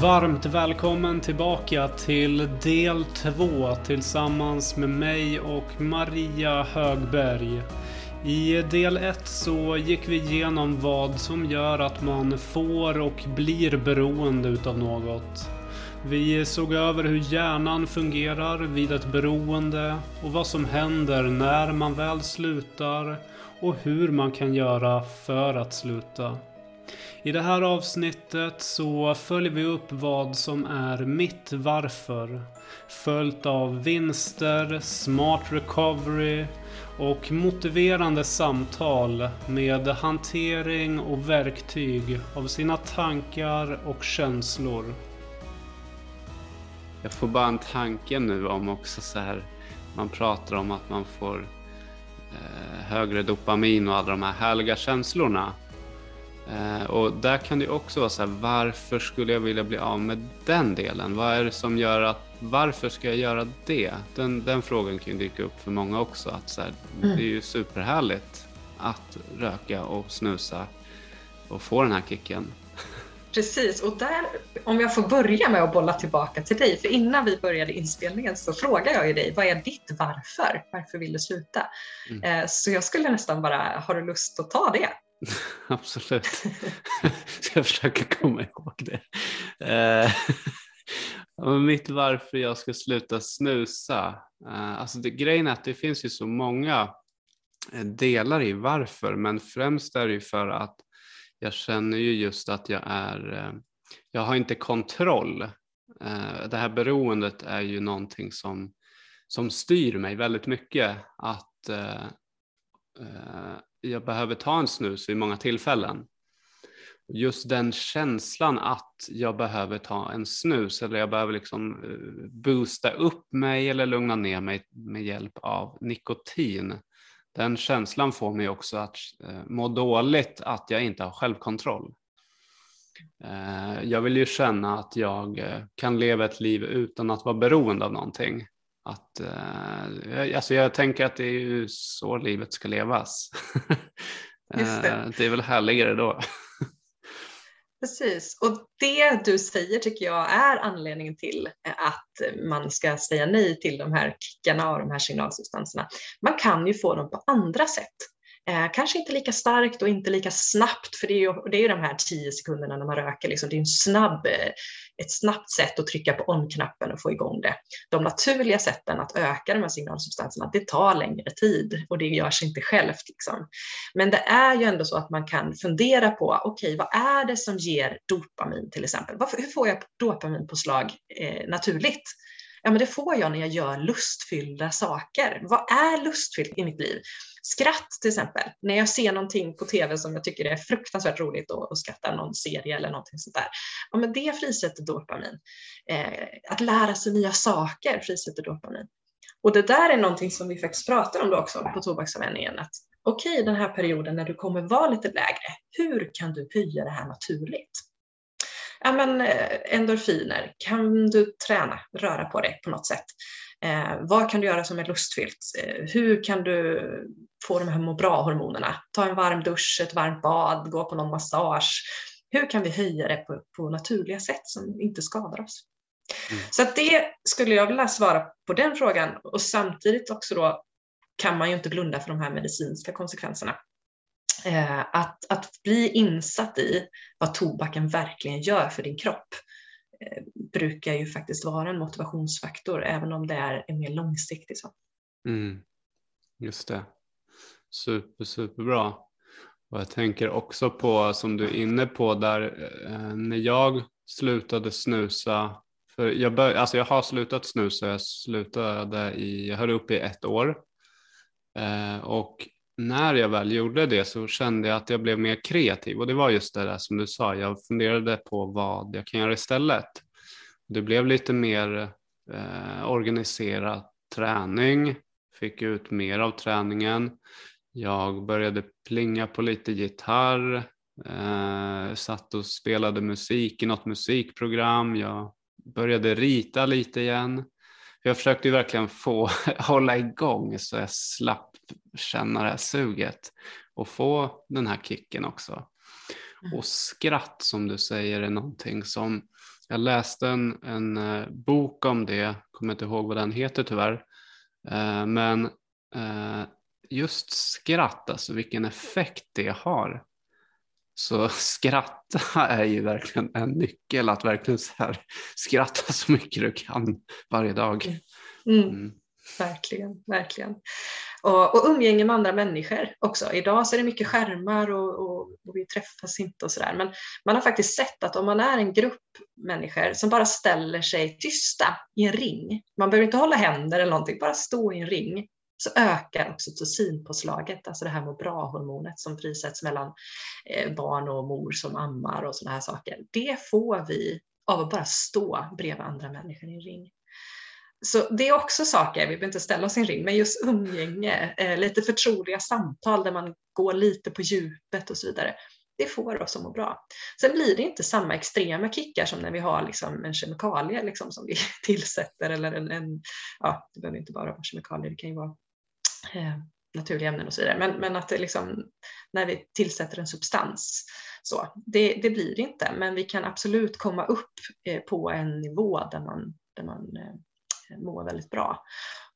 Varmt välkommen tillbaka till del 2 tillsammans med mig och Maria Högberg. I del 1 så gick vi igenom vad som gör att man får och blir beroende utav något. Vi såg över hur hjärnan fungerar vid ett beroende och vad som händer när man väl slutar och hur man kan göra för att sluta. I det här avsnittet så följer vi upp vad som är mitt varför. Följt av vinster, smart recovery och motiverande samtal med hantering och verktyg av sina tankar och känslor. Jag får bara en tanke nu om också så här. Man pratar om att man får eh, högre dopamin och alla de här härliga känslorna. Eh, och där kan det också vara så här, varför skulle jag vilja bli av med den delen? Vad är det som gör att, varför ska jag göra det? Den, den frågan kan ju dyka upp för många också. Att så här, mm. Det är ju superhärligt att röka och snusa och få den här kicken. Precis, och där, om jag får börja med att bolla tillbaka till dig, för innan vi började inspelningen så frågade jag ju dig, vad är ditt varför? Varför vill du sluta? Mm. Eh, så jag skulle nästan bara, har du lust att ta det? Absolut. Ska jag försöka komma ihåg det. Eh, mitt varför jag ska sluta snusa. Eh, alltså det, grejen är att det finns ju så många eh, delar i varför men främst är det ju för att jag känner ju just att jag är, jag har inte kontroll. Det här beroendet är ju någonting som, som styr mig väldigt mycket. Att jag behöver ta en snus vid många tillfällen. Just den känslan att jag behöver ta en snus eller jag behöver liksom eh, boosta upp mig eller lugna ner mig med hjälp av nikotin. Den känslan får mig också att eh, må dåligt att jag inte har självkontroll. Eh, jag vill ju känna att jag kan leva ett liv utan att vara beroende av någonting. Att, eh, alltså jag tänker att det är ju så livet ska levas. Det. Eh, det är väl härligare då. Precis, och det du säger tycker jag är anledningen till att man ska säga nej till de här kickarna och de här signalsubstanserna. Man kan ju få dem på andra sätt. Eh, kanske inte lika starkt och inte lika snabbt, för det är ju, det är ju de här tio sekunderna när man röker, liksom, det är en snabb, eh, ett snabbt sätt att trycka på on-knappen och få igång det. De naturliga sätten att öka de här signalsubstanserna, det tar längre tid och det görs inte självt. Liksom. Men det är ju ändå så att man kan fundera på, okej, okay, vad är det som ger dopamin till exempel? Varför, hur får jag dopaminpåslag eh, naturligt? Ja, men det får jag när jag gör lustfyllda saker. Vad är lustfyllt i mitt liv? Skratt till exempel. När jag ser någonting på tv som jag tycker är fruktansvärt roligt och, och skrattar någon serie eller någonting sånt där. Ja, men det frisätter dopamin. Eh, att lära sig nya saker frisätter dopamin. Och det där är någonting som vi faktiskt pratar om då också på tobaksavvänjningen. Att okej, okay, den här perioden när du kommer vara lite lägre, hur kan du höja det här naturligt? Ja, men eh, endorfiner, kan du träna, röra på dig på något sätt? Eh, vad kan du göra som är lustfyllt? Eh, hur kan du få de här må bra-hormonerna? Ta en varm dusch, ett varmt bad, gå på någon massage. Hur kan vi höja det på, på naturliga sätt som inte skadar oss? Mm. Så det skulle jag vilja svara på den frågan och samtidigt också då kan man ju inte blunda för de här medicinska konsekvenserna. Eh, att, att bli insatt i vad tobaken verkligen gör för din kropp Eh, brukar ju faktiskt vara en motivationsfaktor, även om det är en mer långsiktig sak. Mm. Just det. Super, superbra. Och jag tänker också på, som du är inne på där, eh, när jag slutade snusa, för jag, bör, alltså jag har slutat snusa, jag slutade i, jag höll upp i ett år. Eh, och när jag väl gjorde det så kände jag att jag blev mer kreativ och det var just det där som du sa, jag funderade på vad jag kan göra istället. Det blev lite mer eh, organiserad träning, fick ut mer av träningen. Jag började plinga på lite gitarr, eh, satt och spelade musik i något musikprogram. Jag började rita lite igen. Jag försökte verkligen få hålla igång så jag slapp känna det här suget och få den här kicken också. Mm. Och skratt som du säger är någonting som Jag läste en, en uh, bok om det, kommer inte ihåg vad den heter tyvärr. Uh, men uh, just skratt, alltså vilken effekt det har. Så skratta är ju verkligen en nyckel, att verkligen så här, skratta så mycket du kan varje dag. Mm. Verkligen, verkligen. Och, och umgänge med andra människor också. Idag så är det mycket skärmar och, och, och vi träffas inte och sådär. Men man har faktiskt sett att om man är en grupp människor som bara ställer sig tysta i en ring, man behöver inte hålla händer eller någonting, bara stå i en ring, så ökar oxytocinpåslaget, alltså det här må bra-hormonet som frisätts mellan eh, barn och mor som ammar och sådana här saker. Det får vi av att bara stå bredvid andra människor i en ring. Så det är också saker, vi behöver inte ställa oss i en ring, men just umgänge, eh, lite förtroliga samtal där man går lite på djupet och så vidare. Det får oss att må bra. Sen blir det inte samma extrema kickar som när vi har liksom en kemikalie liksom som vi tillsätter eller en, en, ja det behöver inte bara vara kemikalier, det kan ju vara eh, naturliga ämnen och så vidare. Men, men att det liksom, när vi tillsätter en substans, så, det, det blir det inte. Men vi kan absolut komma upp eh, på en nivå där man, där man eh, må mår väldigt bra.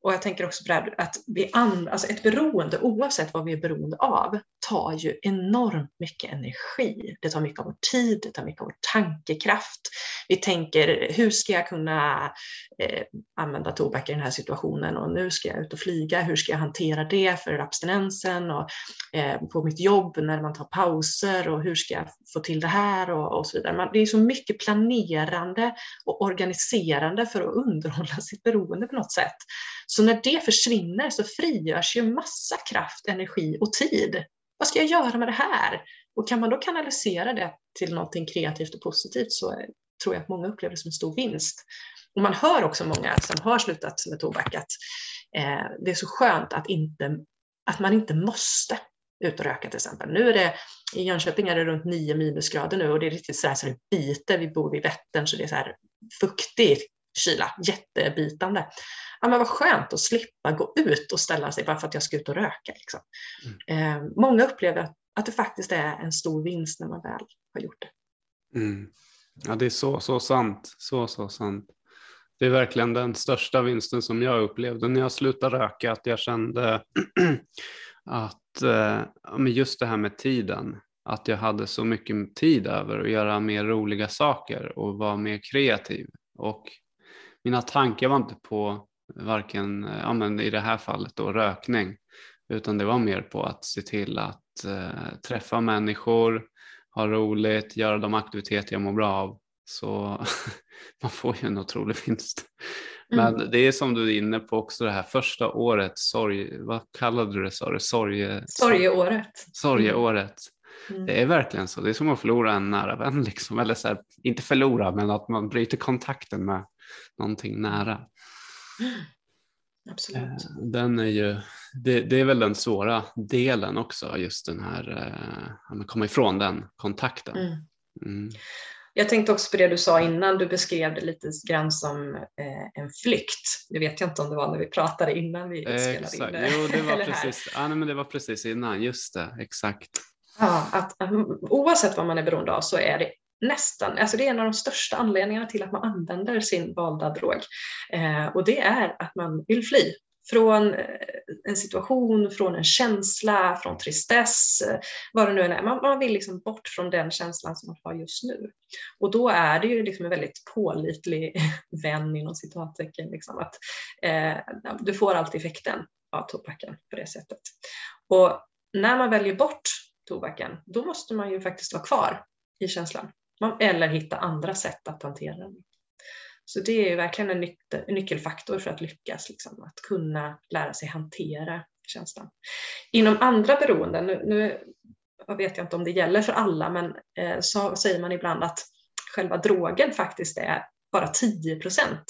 Och jag tänker också på det här att vi and, alltså ett beroende, oavsett vad vi är beroende av, tar ju enormt mycket energi. Det tar mycket av vår tid, det tar mycket av vår tankekraft. Vi tänker, hur ska jag kunna eh, använda tobak i den här situationen och nu ska jag ut och flyga, hur ska jag hantera det för abstinensen och eh, på mitt jobb när man tar pauser och hur ska jag få till det här och, och så vidare. Man, det är så mycket planerande och organiserande för att underhålla sitt beroende på något sätt. Så när det försvinner så frigörs ju massa kraft, energi och tid. Vad ska jag göra med det här? Och kan man då kanalisera det till någonting kreativt och positivt så tror jag att många upplever det som en stor vinst. Och man hör också många som har slutat med tobak att eh, det är så skönt att, inte, att man inte måste ut och röka till exempel. Nu är det, i Jönköping är det runt 9 minusgrader nu och det är riktigt så, så det biter. Vi bor vid Vättern så det är så här fuktigt, kyla, jättebitande ja, men vad skönt att slippa gå ut och ställa sig bara för att jag ska ut och röka. Liksom. Mm. Eh, många upplever att, att det faktiskt är en stor vinst när man väl har gjort det. Mm. Ja, det är så, så sant. Så, så sant. Det är verkligen den största vinsten som jag upplevde när jag slutade röka, att jag kände att eh, just det här med tiden, att jag hade så mycket tid över att göra mer roliga saker och vara mer kreativ. Och mina tankar var inte på varken ja, men i det här fallet då rökning utan det var mer på att se till att eh, träffa människor, ha roligt, göra de aktiviteter jag mår bra av. Så man får ju en otrolig vinst. Men mm. det är som du är inne på också det här första året, sorg, vad kallade du det? Sa du? Sorge, sorgeåret. Sorgeåret. Mm. Det är verkligen så. Det är som att förlora en nära vän. Liksom. Eller så här, inte förlora, men att man bryter kontakten med någonting nära. Absolut. Eh, den är ju, det, det, är väl den svåra delen också, just den här, att komma ifrån den kontakten. Mm. Mm. Jag tänkte också på det du sa innan, du beskrev det lite grann som eh, en flykt. Det vet jag inte om det var när vi pratade innan vi spelade exakt. in det. Jo, det var, precis, ja, nej, men det var precis innan, just det, exakt. Ja, att, oavsett vad man är beroende av så är det nästan, alltså det är en av de största anledningarna till att man använder sin valda drog. Eh, och det är att man vill fly från eh, en situation, från en känsla, från tristess, eh, vad det nu än är. Man, man vill liksom bort från den känslan som man har just nu. Och då är det ju liksom en väldigt pålitlig vän inom citattecken, liksom, att eh, du får alltid effekten av tobaken på det sättet. Och när man väljer bort tobaken, då måste man ju faktiskt vara kvar i känslan eller hitta andra sätt att hantera den. Så det är verkligen en, nyckelfaktor för att lyckas, liksom, att kunna lära sig hantera känslan. Inom andra beroenden, nu, nu vet jag inte om det gäller för alla, men eh, så säger man ibland att själva drogen faktiskt är bara 10 procent.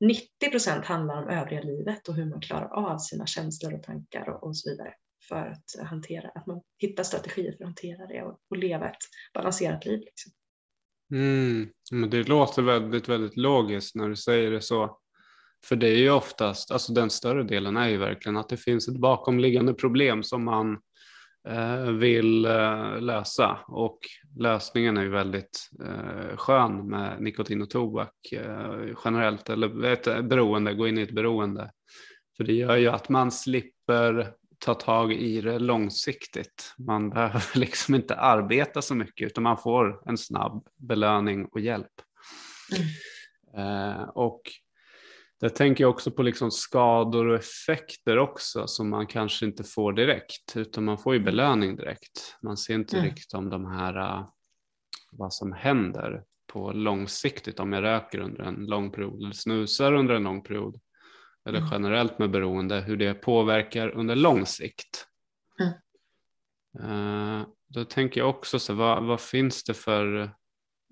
90 procent handlar om övriga livet och hur man klarar av sina känslor och tankar och, och så vidare för att hantera, att man hittar strategier för att hantera det och, och leva ett balanserat liv. Liksom. Mm, men det låter väldigt, väldigt logiskt när du säger det så. För det är ju oftast, alltså den större delen är ju verkligen att det finns ett bakomliggande problem som man eh, vill eh, lösa. Och lösningen är ju väldigt eh, skön med nikotin och tobak eh, generellt, eller ett beroende, gå in i ett beroende. För det gör ju att man slipper ta tag i det långsiktigt. Man behöver liksom inte arbeta så mycket utan man får en snabb belöning och hjälp. Mm. Eh, och där tänker jag också på liksom skador och effekter också som man kanske inte får direkt utan man får ju belöning direkt. Man ser inte mm. riktigt om de här uh, vad som händer på långsiktigt om jag röker under en lång period eller snusar under en lång period eller mm. generellt med beroende hur det påverkar under lång sikt. Mm. Uh, då tänker jag också så vad, vad finns det för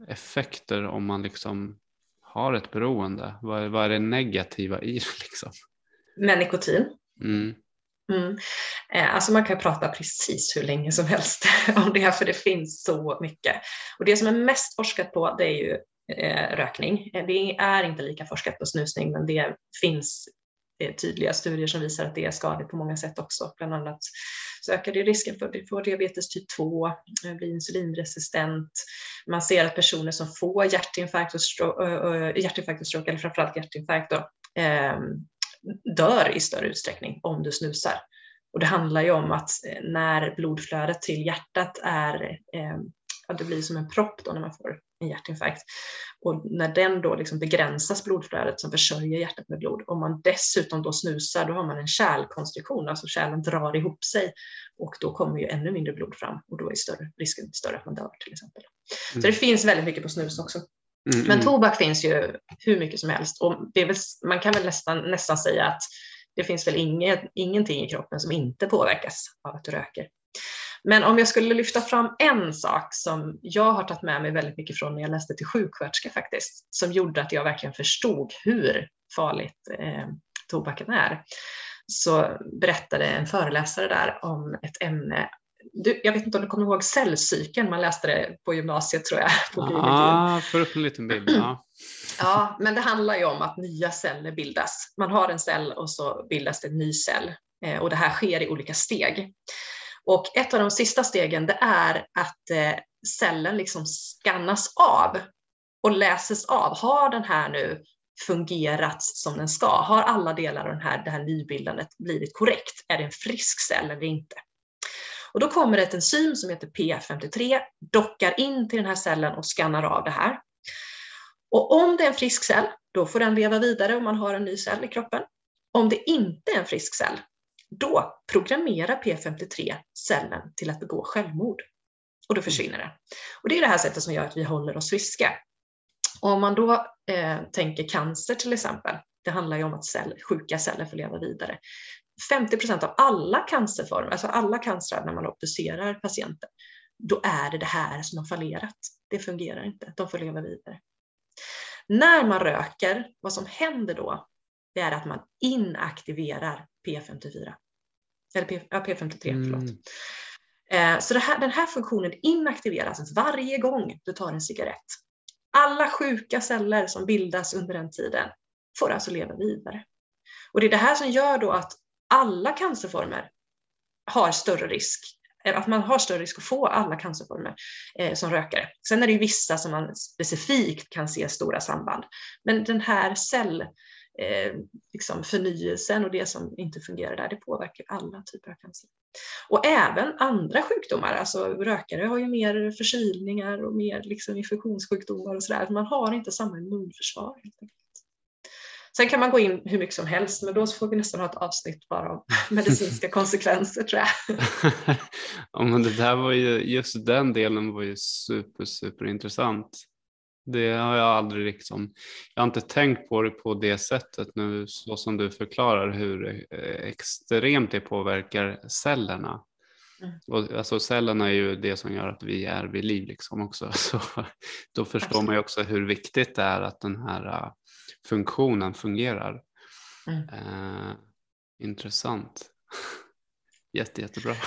effekter om man liksom har ett beroende? Vad är, vad är det negativa i det? Liksom? Med nikotin? Mm. Mm. Eh, alltså man kan prata precis hur länge som helst om det, för det finns så mycket. Och det som är mest forskat på det är ju eh, rökning. Eh, det är inte lika forskat på snusning, men det finns tydliga studier som visar att det är skadligt på många sätt också. Bland annat så ökar det risken för att få diabetes typ 2, eh, bli insulinresistent. Man ser att personer som får hjärtinfarkt och stroke, hjärtinfarkt och stroke eller framförallt hjärtinfarkt då, ehm, dör i större utsträckning om du snusar. Och det handlar ju om att eh, när blodflödet till hjärtat är, ehm, ja, det blir som en propp då när man får en hjärtinfarkt. Och när den då liksom begränsas blodflödet som försörjer hjärtat med blod, om man dessutom då snusar, då har man en kärlkonstruktion, alltså kärlen drar ihop sig och då kommer ju ännu mindre blod fram och då är större, risken större att man dör till exempel. Mm. Så det finns väldigt mycket på snus också. Mm, Men mm. tobak finns ju hur mycket som helst och väl, man kan väl nästan, nästan säga att det finns väl inget, ingenting i kroppen som inte påverkas av att du röker. Men om jag skulle lyfta fram en sak som jag har tagit med mig väldigt mycket från när jag läste till sjuksköterska faktiskt, som gjorde att jag verkligen förstod hur farligt eh, tobaken är, så berättade en föreläsare där om ett ämne du, jag vet inte om du kommer ihåg cellcykeln, man läste det på gymnasiet tror jag. På ah, får upp en liten bild. Ja. ja, men det handlar ju om att nya celler bildas. Man har en cell och så bildas det en ny cell eh, och det här sker i olika steg. Och ett av de sista stegen det är att eh, cellen liksom skannas av och läses av. Har den här nu fungerat som den ska? Har alla delar av den här, det här nybildandet blivit korrekt? Är det en frisk cell eller inte? Och då kommer ett enzym som heter P53, dockar in till den här cellen och skannar av det här. Och om det är en frisk cell, då får den leva vidare om man har en ny cell i kroppen. Om det inte är en frisk cell, då programmerar P53 cellen till att begå självmord. Och då försvinner det. Och det är det här sättet som gör att vi håller oss friska. Och om man då eh, tänker cancer till exempel, det handlar ju om att cell, sjuka celler får leva vidare. 50 procent av alla cancerformer, alltså alla cancrar när man obducerar patienter, då är det det här som har fallerat. Det fungerar inte, de får leva vidare. När man röker, vad som händer då, det är att man inaktiverar P54. Eller P, ja, P53, mm. förlåt. Eh, så här, den här funktionen inaktiveras varje gång du tar en cigarett. Alla sjuka celler som bildas under den tiden får alltså leva vidare. Och det är det här som gör då att alla cancerformer har större risk att man har större risk att få alla cancerformer eh, som rökare. Sen är det ju vissa som man specifikt kan se stora samband. Men den här cell, eh, liksom förnyelsen och det som inte fungerar där, det påverkar alla typer av cancer. Och även andra sjukdomar, alltså rökare har ju mer förkylningar och mer liksom infektionssjukdomar och sådär. Man har inte samma immunförsvar. Sen kan man gå in hur mycket som helst, men då får vi nästan ha ett avsnitt bara om medicinska konsekvenser tror jag. ja, men det där var ju, just den delen var ju super, super intressant. Det har jag aldrig liksom, jag har inte tänkt på det på det sättet nu så som du förklarar hur eh, extremt det påverkar cellerna. Mm. Och, alltså cellerna är ju det som gör att vi är vid liv liksom också. Så, då förstår Absolut. man ju också hur viktigt det är att den här uh, funktionen fungerar. Mm. Uh, intressant. Jätte, jättebra.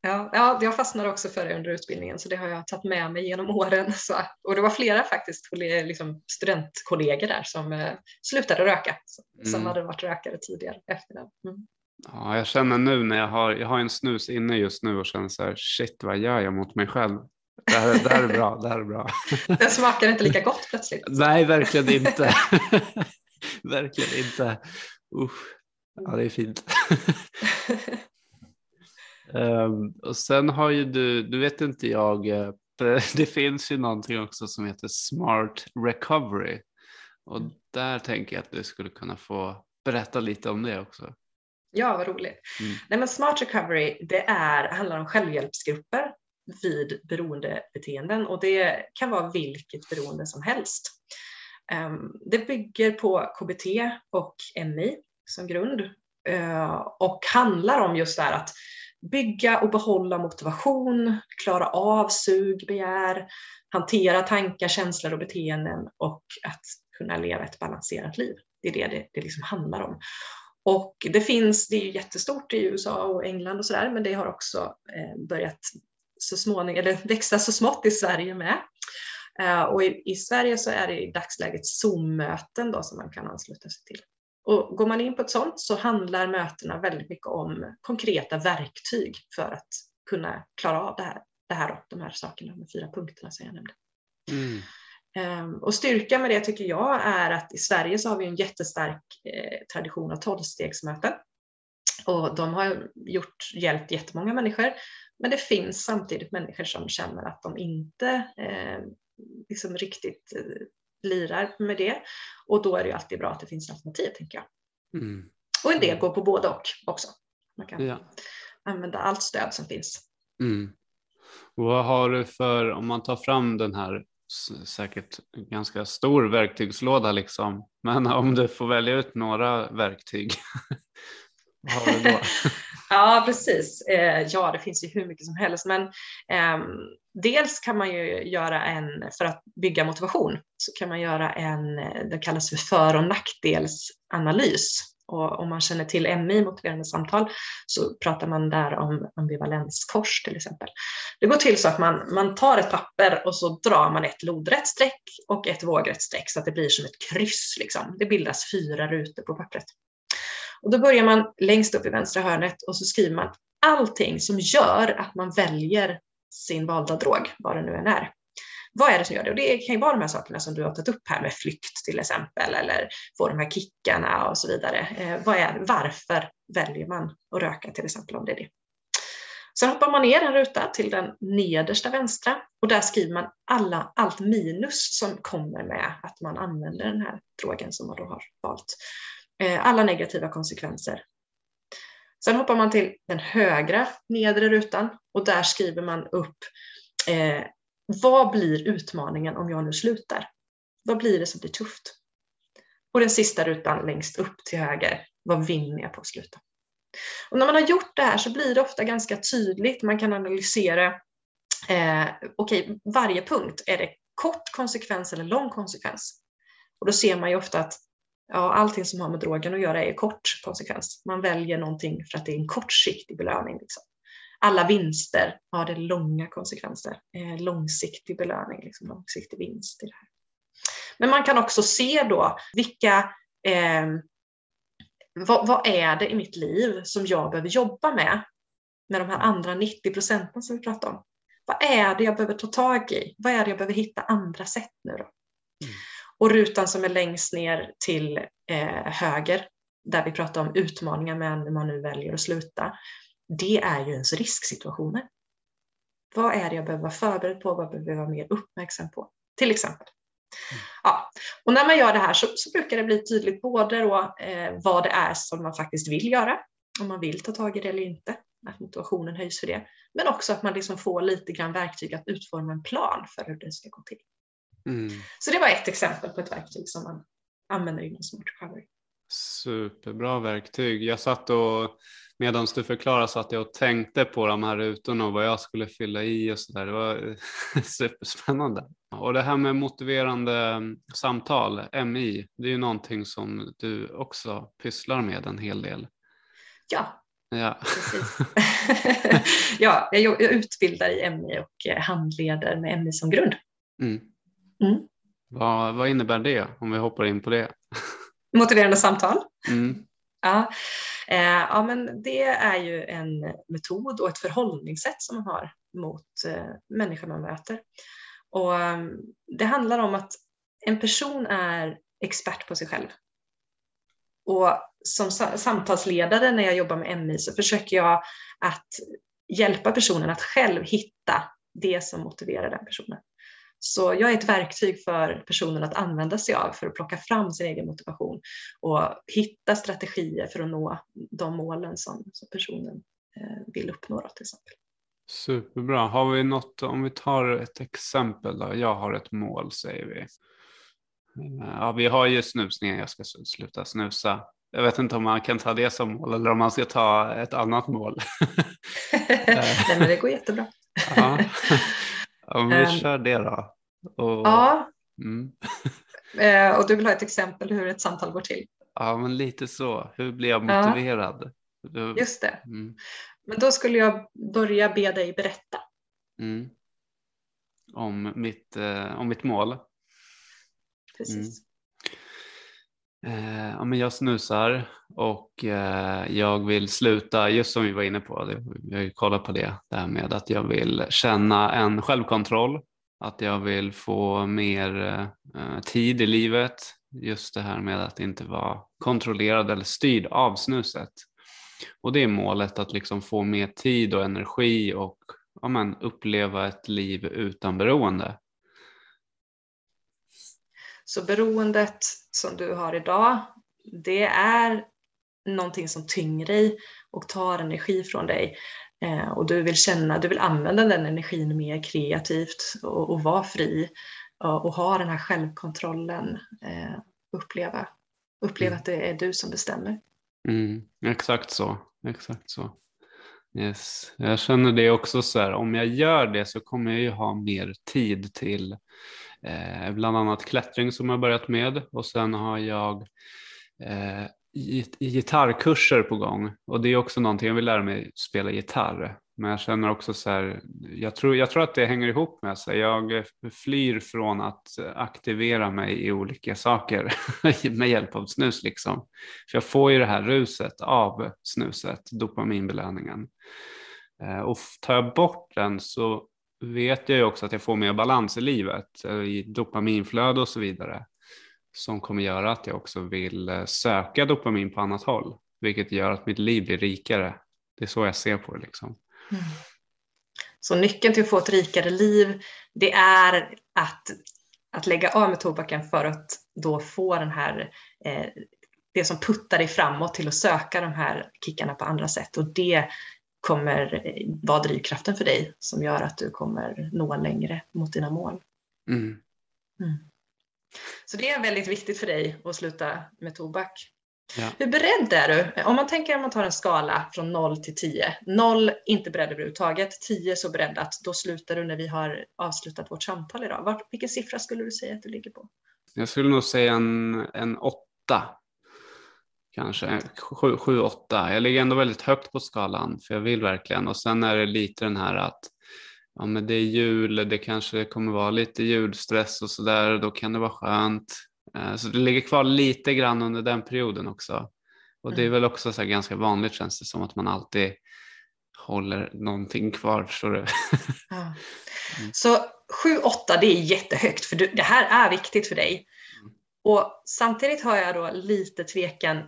Ja, ja, jag fastnade också för det under utbildningen så det har jag tagit med mig genom åren. Så, och det var flera faktiskt liksom studentkollegor där som eh, slutade röka, som, mm. hade varit rökare tidigare efter det. Mm. Ja, jag känner nu när jag har, jag har en snus inne just nu och känner så här, shit vad gör jag mot mig själv? Det här, det här är bra, det här är bra. Den smakar inte lika gott plötsligt. Nej, verkligen inte. verkligen inte. Usch. Ja, det är fint. Um, och sen har ju du, du vet inte jag, eh, det finns ju någonting också som heter Smart Recovery. Och där tänker jag att du skulle kunna få berätta lite om det också. Ja, vad roligt. Mm. Nej, men Smart Recovery det är, handlar om självhjälpsgrupper vid beroendebeteenden och det kan vara vilket beroende som helst. Um, det bygger på KBT och MI som grund uh, och handlar om just det här att bygga och behålla motivation, klara av sug, begär, hantera tankar, känslor och beteenden och att kunna leva ett balanserat liv. Det är det det, det liksom handlar om. Och det finns, det är ju jättestort i USA och England och sådär, men det har också eh, börjat så småningom, eller växa så smått i Sverige med. Eh, och i, i, Sverige så är det i dagsläget Zoom-möten då som man kan ansluta sig till. Och går man in på ett sånt så handlar mötena väldigt mycket om konkreta verktyg för att kunna klara av det här, det här de här sakerna, de fyra punkterna som jag nämnde. Mm. Ehm, och styrkan med det tycker jag är att i Sverige så har vi en jättestark eh, tradition av tolvstegsmöten. Och de har gjort, hjälpt jättemånga människor. Men det finns samtidigt människor som känner att de inte eh, liksom riktigt eh, lirar med det. Och då är det ju alltid bra att det finns alternativ, tänker jag. Mm. Och en del mm. går på både och också. Man kan ja. använda allt stöd som finns. Mm. vad har du för, om man tar fram den här säkert ganska stor verktygslåda liksom. Men om du får välja ut några verktyg, vad har du då? ja, precis. Eh, ja, det finns ju hur mycket som helst, men eh, dels kan man ju göra en, för att bygga motivation, så kan man göra en, eh, det kallas för för och nackdelsanalys och om man känner till MI, motiverande samtal, så pratar man där om ambivalenskors till exempel. Det går till så att man, man tar ett papper och så drar man ett lodrätt streck och ett vågrätt streck så att det blir som ett kryss. Liksom. Det bildas fyra rutor på pappret. Och då börjar man längst upp i vänstra hörnet och så skriver man allting som gör att man väljer sin valda drog, vad det nu än är. Vad är det som gör det? Och det kan ju vara de här sakerna som du har tagit upp här med flykt till exempel eller få de här kickarna och så vidare. Eh, vad är, varför väljer man att röka till exempel om det är det? Sen hoppar man ner en ruta till den nedersta vänstra och där skriver man alla, allt minus som kommer med att man använder den här drogen som man då har valt. Eh, alla negativa konsekvenser. Sen hoppar man till den högra nedre rutan och där skriver man upp eh, vad blir utmaningen om jag nu slutar? Vad blir det som blir tufft? Och den sista rutan längst upp till höger, vad vinner jag på att sluta? Och när man har gjort det här så blir det ofta ganska tydligt, man kan analysera, eh, okay, varje punkt, är det kort konsekvens eller lång konsekvens? Och då ser man ju ofta att ja, allting som har med drogen att göra är kort konsekvens. Man väljer någonting för att det är en kortsiktig belöning. Liksom alla vinster har det långa konsekvenser, eh, långsiktig belöning, liksom långsiktig vinst i det här. Men man kan också se då vilka, eh, vad, vad, är det i mitt liv som jag behöver jobba med, med de här andra 90 procenten som vi pratar om. Vad är det jag behöver ta tag i? Vad är det jag behöver hitta andra sätt nu då? Mm. Och rutan som är längst ner till eh, höger, där vi pratar om utmaningar med när man nu väljer att sluta, det är ju ens risksituationer. Vad är det jag behöver vara förberedd på? Vad behöver jag vara mer uppmärksam på? Till exempel. Mm. Ja. Och när man gör det här så, så brukar det bli tydligt både då, eh, vad det är som man faktiskt vill göra, om man vill ta tag i det eller inte, att motivationen höjs för det, men också att man liksom får lite grann verktyg att utforma en plan för hur det ska gå till. Mm. Så det var ett exempel på ett verktyg som man använder inom Smart Recovery. Superbra verktyg. Jag satt och medan du förklarade satt jag och tänkte på de här rutorna och vad jag skulle fylla i och sådär. Det var superspännande. Och det här med motiverande mm, samtal, MI, det är ju någonting som du också pysslar med en hel del. Ja, Ja. ja, jag, utbildar i MI och eh, handleder med MI som grund. Mm. Mm. Vad, vad innebär det om vi hoppar in på det? Motiverande samtal. Mm. Ja. Eh, ja, men det är ju en metod och ett förhållningssätt som man har mot eh, människor man möter. Och um, det handlar om att en person är expert på sig själv. Och som samtalsledare när jag jobbar med MI så försöker jag att hjälpa personen att själv hitta det som motiverar den personen. Så jag är ett verktyg för personen att använda sig av för att plocka fram sin egen motivation och hitta strategier för att nå de målen som, som personen eh, vill uppnå då, till exempel. Superbra. Har vi något, om vi tar ett exempel då. Jag har ett mål säger vi. Ja, vi har ju snusningen, jag ska sluta snusa. Jag vet inte om man kan ta det som mål eller om man ska ta ett annat mål. Nej, men det går jättebra. ja. Om vi um, kör det då. Och, ja. Mm. Eh, och du vill ha ett exempel hur ett samtal går till? Ja, men lite så. Hur blir jag motiverad? Ja. Just det. Mm. Men då skulle jag börja be dig berätta. Mm. Om, mitt, eh, om mitt mål. Precis. Mm. Eh, ja, men jag snusar och eh, jag vill sluta, just som vi var inne på, det, vi har ju kollat på det, det här med att jag vill känna en självkontroll, att jag vill få mer eh, tid i livet, just det här med att inte vara kontrollerad eller styrd av snuset. Och det är målet att liksom få mer tid och energi och ja, men, uppleva ett liv utan beroende. Så beroendet som du har idag, det är någonting som tynger dig och tar energi från dig. Eh, och du vill känna, du vill använda den energin mer kreativt och, och vara fri och, och, ha den här självkontrollen. Eh, uppleva, uppleva mm. att det är du som bestämmer. Mm, exakt så. Exakt så. Yes. Jag känner det också så här, om jag gör det så kommer jag ju ha mer tid till eh, bland annat klättring som jag börjat med och sen har jag eh, gitarrkurser på gång och det är också någonting jag vill lära mig spela gitarr. Men jag känner också så här, jag tror, jag tror att det hänger ihop med sig. Jag flyr från att aktivera mig i olika saker med hjälp av snus liksom. För jag får ju det här ruset av snuset, dopaminbelöningen. Eh, och tar jag bort den så vet jag ju också att jag får mer balans i livet, eh, i dopaminflöde och så vidare. Som kommer göra att jag också vill eh, söka dopamin på annat håll. Vilket gör att mitt liv blir rikare. Det är så jag ser på det liksom. Mm. Så nyckeln till att få ett rikare liv, det är att, att lägga av med tobaken för att då få den här, eh, det som puttar dig framåt till att söka de här kickarna på andra sätt. Och det kommer vara drivkraften för dig som gör att du kommer nå längre mot dina mål. Mm. Mm. Så det är väldigt viktigt för dig att sluta med tobak. Ja. Hur beredd är du? Om man tänker att man tar en skala från 0 till 10. 0 inte beredd överhuvudtaget, 10 så beredd att då slutar du när vi har avslutat vårt samtal idag. Vart, vilken siffra skulle du säga att du ligger på? Jag skulle nog säga en, en 8. Kanske 7-8. Jag ligger ändå väldigt högt på skalan för jag vill verkligen. Och sen är det lite den här att ja, men det är jul, det kanske kommer vara lite julstress och sådär. Då kan det vara skönt. Eh, så det ligger kvar lite grann under den perioden också. Och det är mm. väl också så ganska vanligt känns det som att man alltid håller någonting kvar. Förstår du? Ja. Mm. Så 7-8 det är jättehögt för du, det här är viktigt för dig. Mm. Och samtidigt har jag då lite tvekan.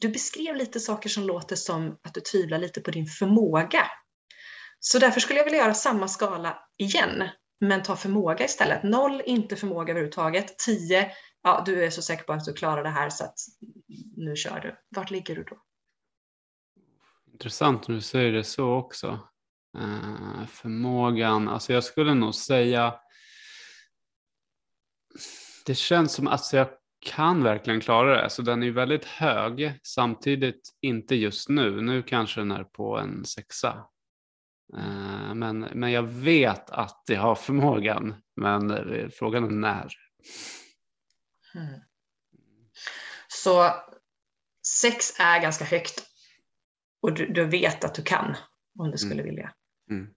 Du beskrev lite saker som låter som att du tvivlar lite på din förmåga. Så därför skulle jag vilja göra samma skala igen, men ta förmåga istället. Noll, inte förmåga överhuvudtaget. Tio, ja, du är så säker på att du klarar det här så att nu kör du. Vart ligger du då? Intressant när du säger det så också. Uh, förmågan, alltså jag skulle nog säga det känns som att jag kan verkligen klara det. Så den är väldigt hög, samtidigt inte just nu. Nu kanske den är på en sexa. Uh, men, men jag vet att jag har förmågan, men frågan är när. Mm. Så sex är ganska högt och du, du, vet att du kan om du skulle mm. vilja. Mm.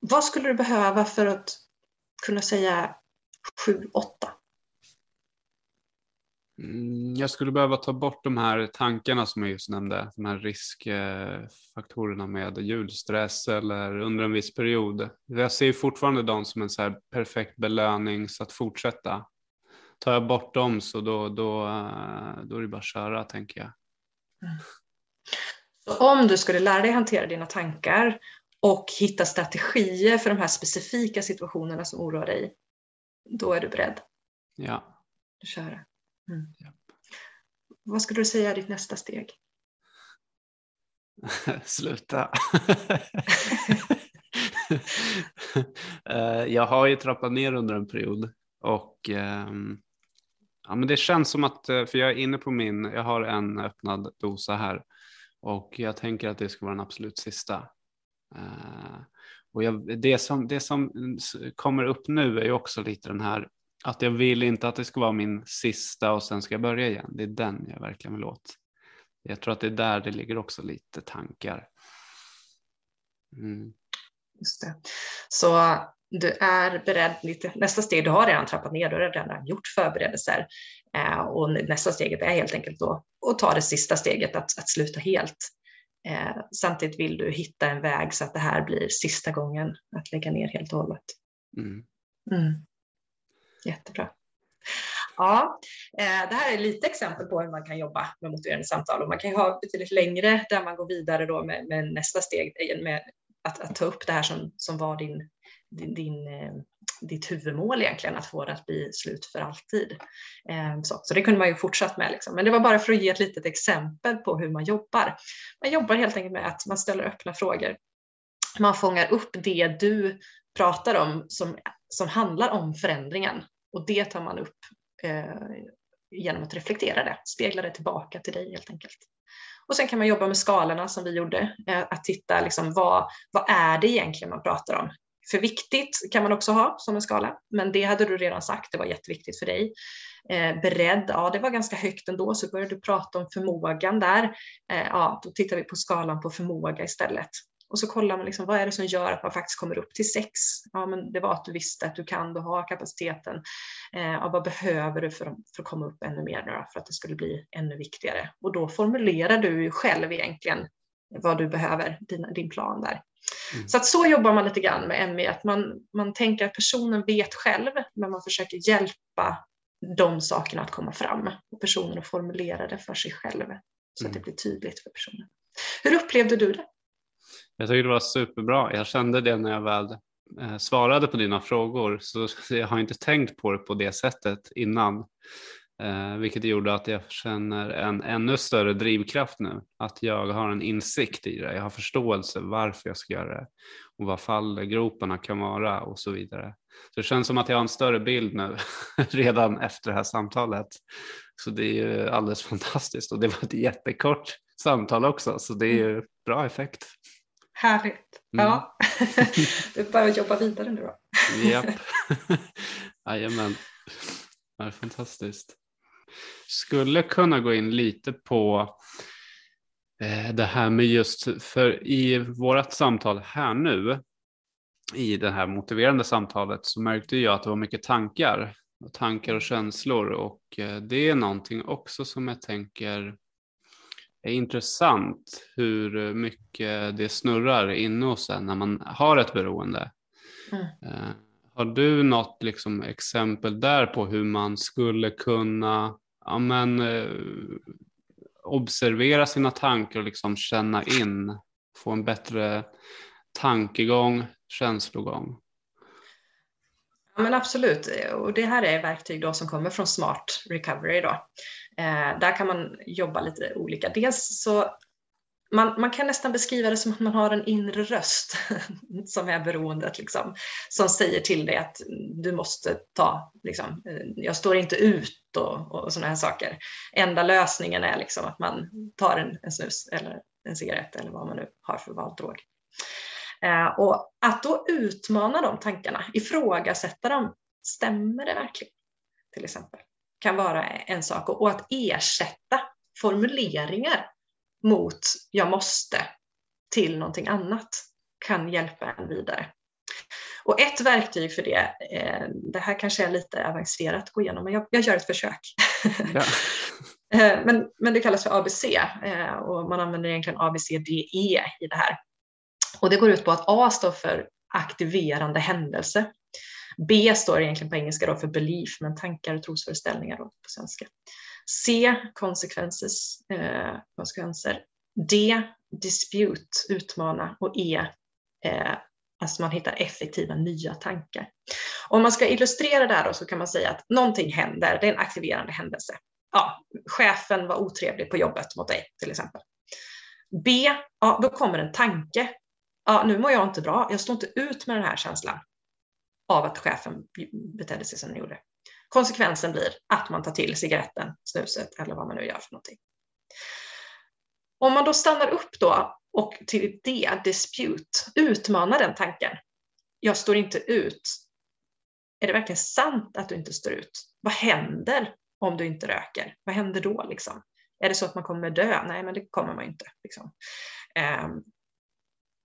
Vad skulle du behöva för att kunna säga 7, 8? Mm, jag skulle behöva ta bort de här tankarna som jag just nämnde, de här riskfaktorerna med julstress eller under en viss period. Jag ser fortfarande dem som en så perfekt belöning så att fortsätta. Tar jag bort dem så då, då, då är det bara att köra tänker jag. Mm. Så om du skulle lära dig hantera dina tankar och hitta strategier för de här specifika situationerna som oroar dig, då är du beredd. Ja. Du kör. Mm. Ja. Vad skulle du säga är ditt nästa steg? Sluta. Eh, jag har ju trappat ner under en period och um, ja, men det känns som att, eh, för jag är inne på min, jag har en öppnad dosa här och jag tänker att det ska vara den absolut sista. Uh, och jag, det, som, det som kommer upp nu är ju också lite den här att jag vill inte att det ska vara min sista och sen ska jag börja igen. Det är den jag verkligen vill åt. Jag tror att det är där det ligger också lite tankar. Mm. Just det. Så du är beredd lite, nästa steg, du har redan trappat ner, du har redan gjort förberedelser eh, och nästa steget är helt enkelt då att ta det sista steget, att, att sluta helt. Eh, samtidigt vill du hitta en väg så att det här blir sista gången att lägga ner helt och hållet. Mm. Mm. Jättebra. Ja, eh, det här är lite exempel på hur man kan jobba med motiverande samtal och man kan ju ha betydligt längre där man går vidare då med, med nästa steg eh, med att, att, ta upp det här som, som var din, din, din eh, ditt huvudmål egentligen, att få det att bli slut för alltid. Så, så det kunde man ju fortsatt med, liksom. men det var bara för att ge ett litet exempel på hur man jobbar. Man jobbar helt enkelt med att man ställer öppna frågor. Man fångar upp det du pratar om som, som handlar om förändringen och det tar man upp eh, genom att reflektera det, spegla det tillbaka till dig helt enkelt. Och sen kan man jobba med skalorna som vi gjorde, eh, att titta liksom vad, vad är det egentligen man pratar om? För viktigt kan man också ha som en skala, men det hade du redan sagt, det var jätteviktigt för dig. Eh, beredd, ja det var ganska högt ändå, så började du prata om förmågan där. Eh, ja, då tittar vi på skalan på förmåga istället. Och så kollar man liksom, vad är det som gör att man faktiskt kommer upp till sex? Ja, men det var att du visste att du kan, du har kapaciteten. Eh, ja, vad behöver du för, för att komma upp ännu mer då, för att det skulle bli ännu viktigare? Och då formulerar du själv egentligen vad du behöver, din, din plan där. Mm. Så att så jobbar man lite grann med ME, att man, man tänker att personen vet själv, men man försöker hjälpa de sakerna att komma fram och personen att formulera det för sig själv så mm. att det blir tydligt för personen. Hur upplevde du det? Jag tycker det var superbra. Jag kände det när jag väl eh, svarade på dina frågor så jag har inte tänkt på det på det sättet innan. Eh, vilket gjorde att jag känner en ännu större drivkraft nu. Att jag har en insikt i det. Jag har förståelse varför jag ska göra det och vad fallgroparna kan vara och så vidare. Så det känns som att jag har en större bild nu redan efter det här samtalet. Så det är ju alldeles fantastiskt och det var ett jättekort samtal också så det är ju bra effekt. Härligt. Mm. Ja, det är bara att jobba vidare nu då. Japp. Jajamän. Det är fantastiskt. Skulle kunna gå in lite på eh, det här med just, för i vårt samtal här nu, i det här motiverande samtalet så märkte jag att det var mycket tankar, tankar och känslor och eh, det är någonting också som jag tänker är intressant hur mycket det snurrar inne hos en när man har ett beroende. Mm. Uh, har du något liksom, exempel där på hur man skulle kunna ja, men, uh, observera sina tankar och liksom känna in, få en bättre tankegång, känslogång? Ja, men absolut, och det här är verktyg då som kommer från Smart Recovery. Då. Eh, där kan man jobba lite olika. Dels så man, man, kan nästan beskriva det som att man har en inre röst som är beroendet, liksom, som säger till dig att du måste ta, liksom, eh, jag står inte ut och, och sådana här saker. Enda lösningen är liksom att man tar en, en snus eller en cigarett eller vad man nu har för vald drog. Eh, och att då utmana de tankarna, ifrågasätta dem, stämmer det verkligen? Till exempel, kan vara en sak. Och att ersätta formuleringar mot jag måste till någonting annat kan hjälpa en vidare. Och ett verktyg för det, eh, det här kanske är lite avancerat att gå igenom, men jag, jag gör ett försök. Ja. Eh, men, men det kallas för ABC eh, och man använder egentligen ABCDE i det här. Och det går ut på att A står för aktiverande händelse. B står egentligen på engelska då för belief, men tankar och trosföreställningar då på svenska. C, consequences, eh, konsekvenser. D, dispute, utmana och E, eh, alltså man hittar effektiva nya tankar. Om man ska illustrera det här då så kan man säga att någonting händer, det är en aktiverande händelse. Ja, chefen var otrevlig på jobbet mot dig till exempel. B, ja, då kommer en tanke. Ja, nu mår jag inte bra, jag står inte ut med den här känslan av att chefen betedde sig som den gjorde. Konsekvensen blir att man tar till cigaretten, snuset eller vad man nu gör för någonting. Om man då stannar upp då och till det, dispute, utmanar den tanken. Jag står inte ut. Är det verkligen sant att du inte står ut? Vad händer om du inte röker? Vad händer då liksom? Är det så att man kommer dö? Nej, men det kommer man inte. Liksom. Ehm,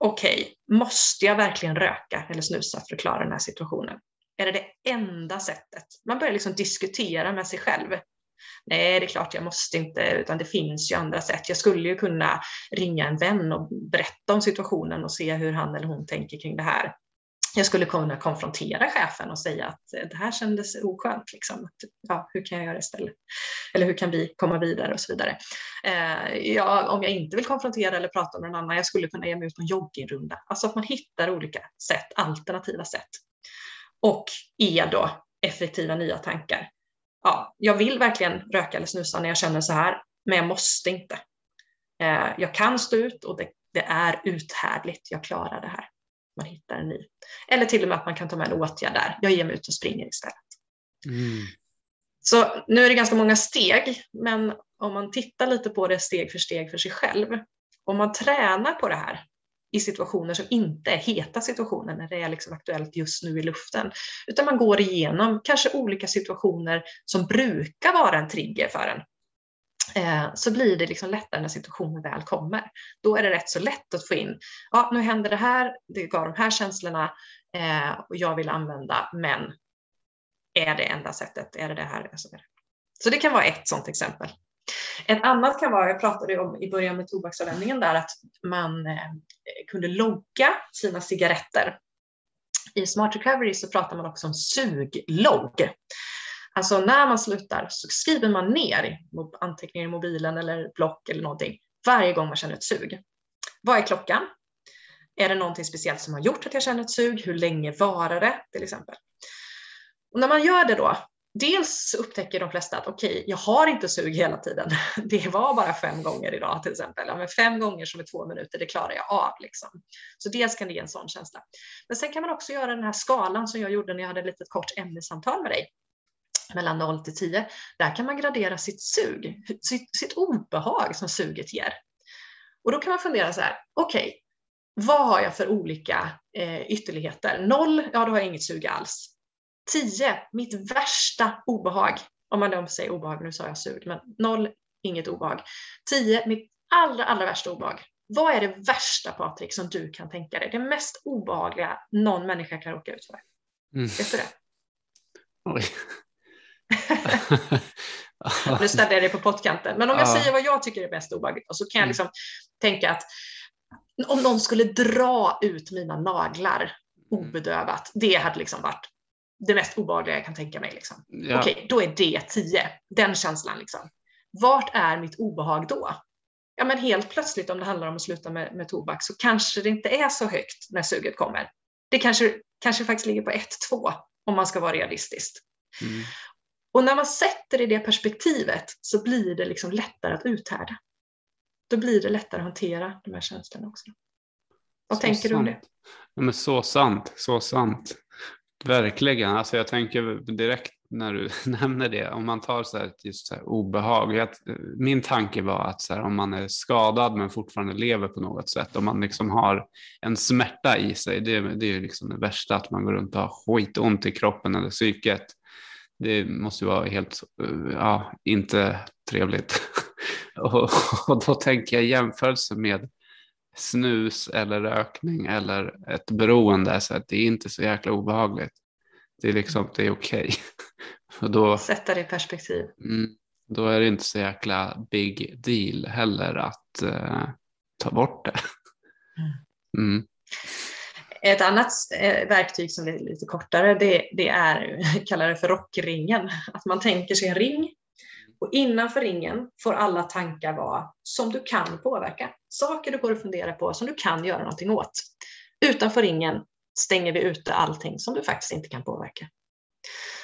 Okej, okay, måste jag verkligen röka eller snusa för att klara den här situationen? Är det det enda sättet? Man börjar liksom diskutera med sig själv. Nej, det är klart jag måste inte, utan det finns ju andra sätt. Jag skulle ju kunna ringa en vän och berätta om situationen och se hur han eller hon tänker kring det här. Jag skulle kunna konfrontera chefen och säga att eh, det här kändes oskönt. Liksom. Ja, hur kan jag göra istället? Eller hur kan vi komma vidare och så vidare. Eh, ja, om jag inte vill konfrontera eller prata med någon annan, jag skulle kunna ge mig ut på en joggingrunda. Alltså att man hittar olika sätt, alternativa sätt. Och är då, effektiva nya tankar ja, jag vill verkligen röka eller snusa när jag känner så här, men jag måste inte. Eh, jag kan stå ut och det, det, är uthärdligt, jag klarar det här. Man hittar en ny. Eller till och med att man kan ta med en åtgärd där, jag ger mig ut och springer istället. Mm. Så nu är det ganska många steg, men om man tittar lite på det steg för steg för sig själv, om man tränar på det här i situationer som inte är heta situationer när det är liksom aktuellt just nu i luften. Utan man går igenom kanske olika situationer som brukar vara en trigger för en. Eh, så blir det liksom lättare när situationen väl kommer. Då är det rätt så lätt att få in, ja nu händer det här, det gav de här känslorna eh, och jag vill använda, men är det enda sättet? Är det det här? Alltså, så det kan vara ett sådant exempel. Ett annat kan vara, jag pratade om i början med tobaksavvänjningen där, att man eh, kunde logga sina cigaretter. I Smart Recovery så pratar man också om suglogg. Alltså när man slutar så skriver man ner anteckningar i mobilen eller block eller någonting varje gång man känner ett sug. Vad är klockan? Är det någonting speciellt som har gjort att jag känner ett sug? Hur länge varar det till exempel? Och när man gör det då dels upptäcker de flesta att okej, okay, jag har inte sug hela tiden. Det var bara fem gånger idag till exempel. Ja, men fem gånger som är två minuter, det klarar jag av. Liksom. Så dels kan det ge en sån känsla. Men sen kan man också göra den här skalan som jag gjorde när jag hade ett litet kort ämnessamtal med dig mellan 0 till 10. Där kan man gradera sitt sug, sitt, sitt obehag som suget ger. Och då kan man fundera så här, okej, okay, vad har jag för olika eh, ytterligheter? 0, ja då har jag inget sug alls. 10, mitt värsta obehag. Om man då säger obehag, nu sa jag sug, men 0, inget obehag. 10, mitt allra, allra värsta obehag. Vad är det värsta Patrik som du kan tänka dig? Det mest obehagliga någon människa kan råka ut för? Mm. Vet du det? Oj. nu ställer jag dig på pottkanten. Men om jag säger vad jag tycker är mest obehagligt så kan jag mm. liksom tänka att om någon skulle dra ut mina naglar mm. obedövat, det hade liksom varit det mest obehagliga jag kan tänka mig. Liksom. Ja. Okej, då är det 10, den känslan. Liksom. Vart är mitt obehag då? Ja, men helt plötsligt om det handlar om att sluta med, med tobak så kanske det inte är så högt när suget kommer. Det kanske, kanske faktiskt ligger på 1-2 om man ska vara realistisk. Mm. Och när man sätter det i det perspektivet så blir det liksom lättare att uthärda. Då blir det lättare att hantera de här känslorna också. Vad så tänker sant. du om det? Ja, men så sant, så sant. Verkligen, alltså jag tänker direkt när du nämner det, om man tar så här, just så här obehag. Jag, min tanke var att så här, om man är skadad men fortfarande lever på något sätt, om man liksom har en smärta i sig, det, det är liksom det värsta, att man går runt och har skitont i kroppen eller psyket. Det måste vara helt, ja, inte trevligt. och, och då tänker jag jämförelse med snus eller rökning eller ett beroende, så att det är inte så jäkla obehagligt. Det är liksom, det är okej. Okay. Sätta det i perspektiv. Mm, då är det inte så jäkla big deal heller att uh, ta bort det. Mm. Ett annat eh, verktyg som är lite kortare, det, det är, kallar det för rockringen. Att man tänker sig en ring och innanför ringen får alla tankar vara som du kan påverka. Saker du går och funderar på som du kan göra någonting åt. Utanför ringen stänger vi ute allting som du faktiskt inte kan påverka.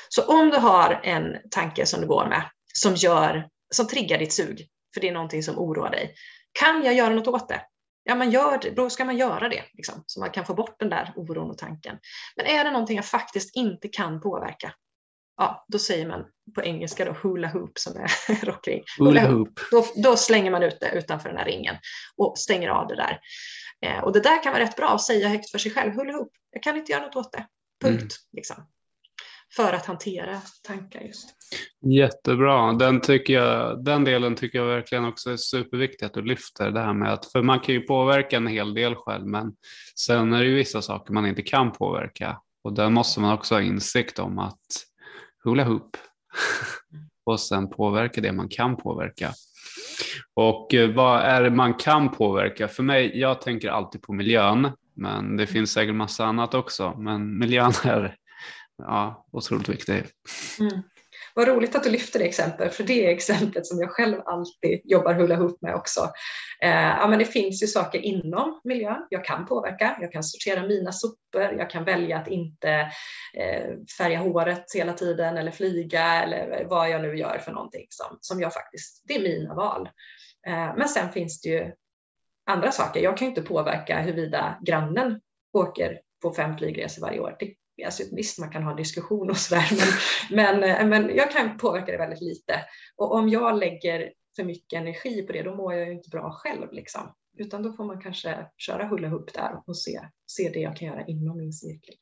Så om du har en tanke som du går med som, gör, som triggar ditt sug, för det är någonting som oroar dig, kan jag göra något åt det? Ja, man gör det, då ska man göra det, liksom, så man kan få bort den där oron och tanken. Men är det någonting jag faktiskt inte kan påverka, ja, då säger man på engelska då hula hoop som är rockring. Hula hoop. Då, då, slänger man ut det utanför den här ringen och stänger av det där. Eh, och det där kan vara rätt bra att säga högt för sig själv, hula hoop, jag kan inte göra något åt det. Punkt. Mm. Liksom för att hantera tankar just. Jättebra, den, tycker jag, den delen tycker jag verkligen också är superviktig att du lyfter det här med att, för man kan ju påverka en hel del själv men sen är det ju vissa saker man inte kan påverka och där måste man också ha insikt om att hula hoop och sen påverka det man kan påverka. Och eh, vad är det man kan påverka? För mig, jag tänker alltid på miljön, men det finns säkert massa annat också. Men miljön är ja, otroligt viktig. Mm. Vad roligt att du lyfter det exemplet, för det är exemplet som jag själv alltid jobbar hula ihop med också. Eh, ja, men det finns ju saker inom miljön jag kan påverka. Jag kan sortera mina sopor, jag kan välja att inte eh, färga håret hela tiden eller flyga eller vad jag nu gör för någonting som, som jag faktiskt, det är mina val. Eh, men sen finns det ju andra saker. Jag kan inte påverka huruvida grannen åker på fem flygresor varje år. Det Alltså, visst, man kan ha diskussion och sådär, men, men, eh, men jag kan påverka det väldigt lite. Och om jag lägger för mycket energi på det, då mår jag ju inte bra själv. Liksom. Utan då får man kanske köra hulla upp där och se, se det jag kan göra inom min cirkel.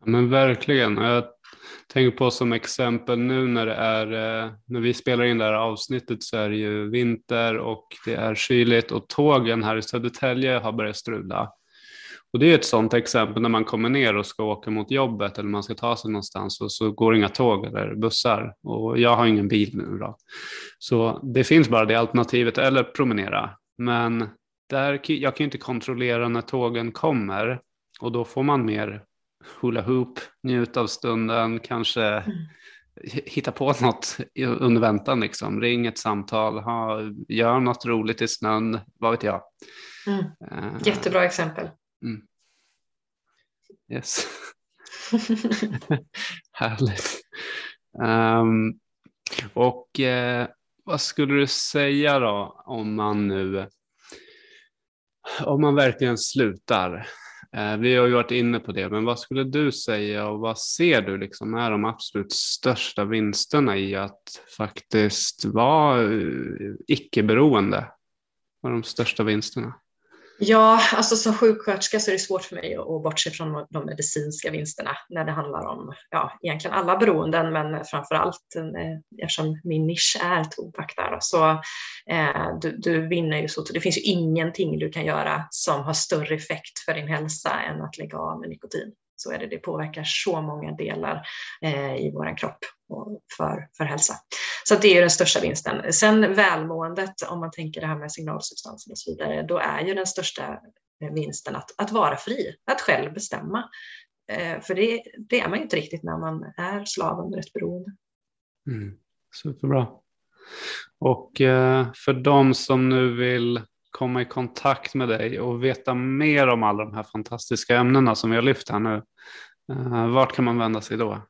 Ja, men verkligen. Jag tänker på som exempel nu när det är, eh, när vi spelar in det här avsnittet så är det ju vinter och det är kyligt och tågen här i Södertälje har börjat strula. Och det är ett sådant exempel när man kommer ner och ska åka mot jobbet eller man ska ta sig någonstans och så går inga tåg eller bussar och jag har ingen bil nu då. Så det finns bara det alternativet eller promenera. Men där, jag kan inte kontrollera när tågen kommer och då får man mer hula hoop, njuta av stunden, kanske mm. hitta på något under väntan liksom. Ring ett samtal, ha, gör något roligt i snön, vad vet jag. Mm. Uh, Jättebra exempel. Mm. Yes. Härligt. Um, och uh, vad skulle du säga då om man nu, om man verkligen slutar? Uh, vi har ju varit inne på det, men vad skulle du säga och vad ser du liksom är de absolut största vinsterna i att faktiskt vara uh, icke-beroende? Vad är de största vinsterna? Ja, alltså som sjuksköterska så är det svårt för mig att bortse från de medicinska vinsterna när det handlar om ja, egentligen alla beroenden, men framför allt eh, eftersom min nisch är tobak där. Så eh, du, du, vinner ju så. Det finns ju ingenting du kan göra som har större effekt för din hälsa än att lägga av med nikotin så är det, det påverkar så många delar eh, i vår kropp och för, för hälsa. Så det är den största vinsten. Sen välmåendet, om man tänker det här med signalsubstanser och så vidare, då är ju den största vinsten att, att vara fri, att själv bestämma. Eh, för det, det, är man ju inte riktigt när man är slav under ett beroende. Mm, superbra. Och eh, för de som nu vill komma i kontakt med dig och veta mer om alla de här fantastiska ämnena som vi har lyft här nu, eh, vart kan man vända sig då?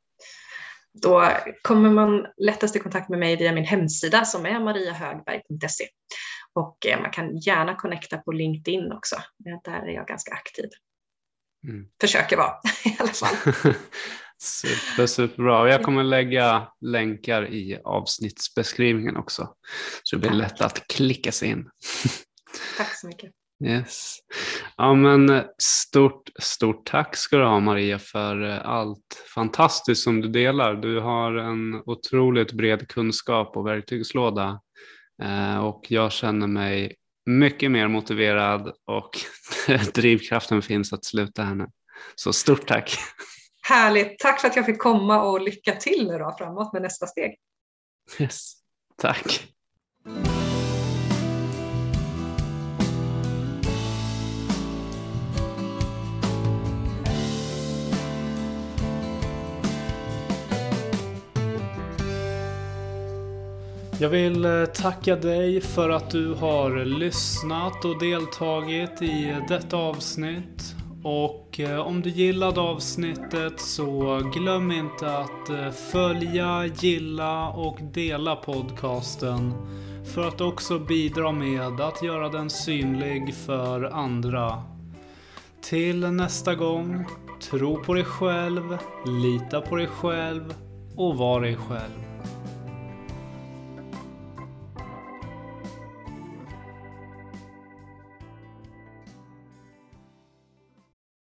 Då kommer man lättast i kontakt med mig via min hemsida som är mariahögberg.se. Och eh, man kan gärna connecta på LinkedIn också. Där är jag ganska aktiv. Mm. Försöker vara i alla fall. Super, superbra. Och jag kommer lägga länkar i avsnittsbeskrivningen också. Så det blir lätt att klicka sig in. Tack så mycket. Yes. Ja, men eh, stort, stort tack ska du ha Maria för eh, allt fantastiskt som du delar. Du har en otroligt bred kunskap och verktygslåda eh, och jag känner mig mycket mer motiverad och drivkraften finns att sluta här nu. Så stort tack! Härligt! Tack för att jag fick komma och lycka till nu då framåt med nästa steg. Yes. Tack! Jag vill eh, tacka dig för att du har lyssnat och deltagit i detta avsnitt. Och eh, om du gillade avsnittet så glöm inte att eh, följa, gilla och dela podcasten. För att också bidra med att göra den synlig för andra. Till nästa gång, tro på dig själv, lita på dig själv och var dig själv.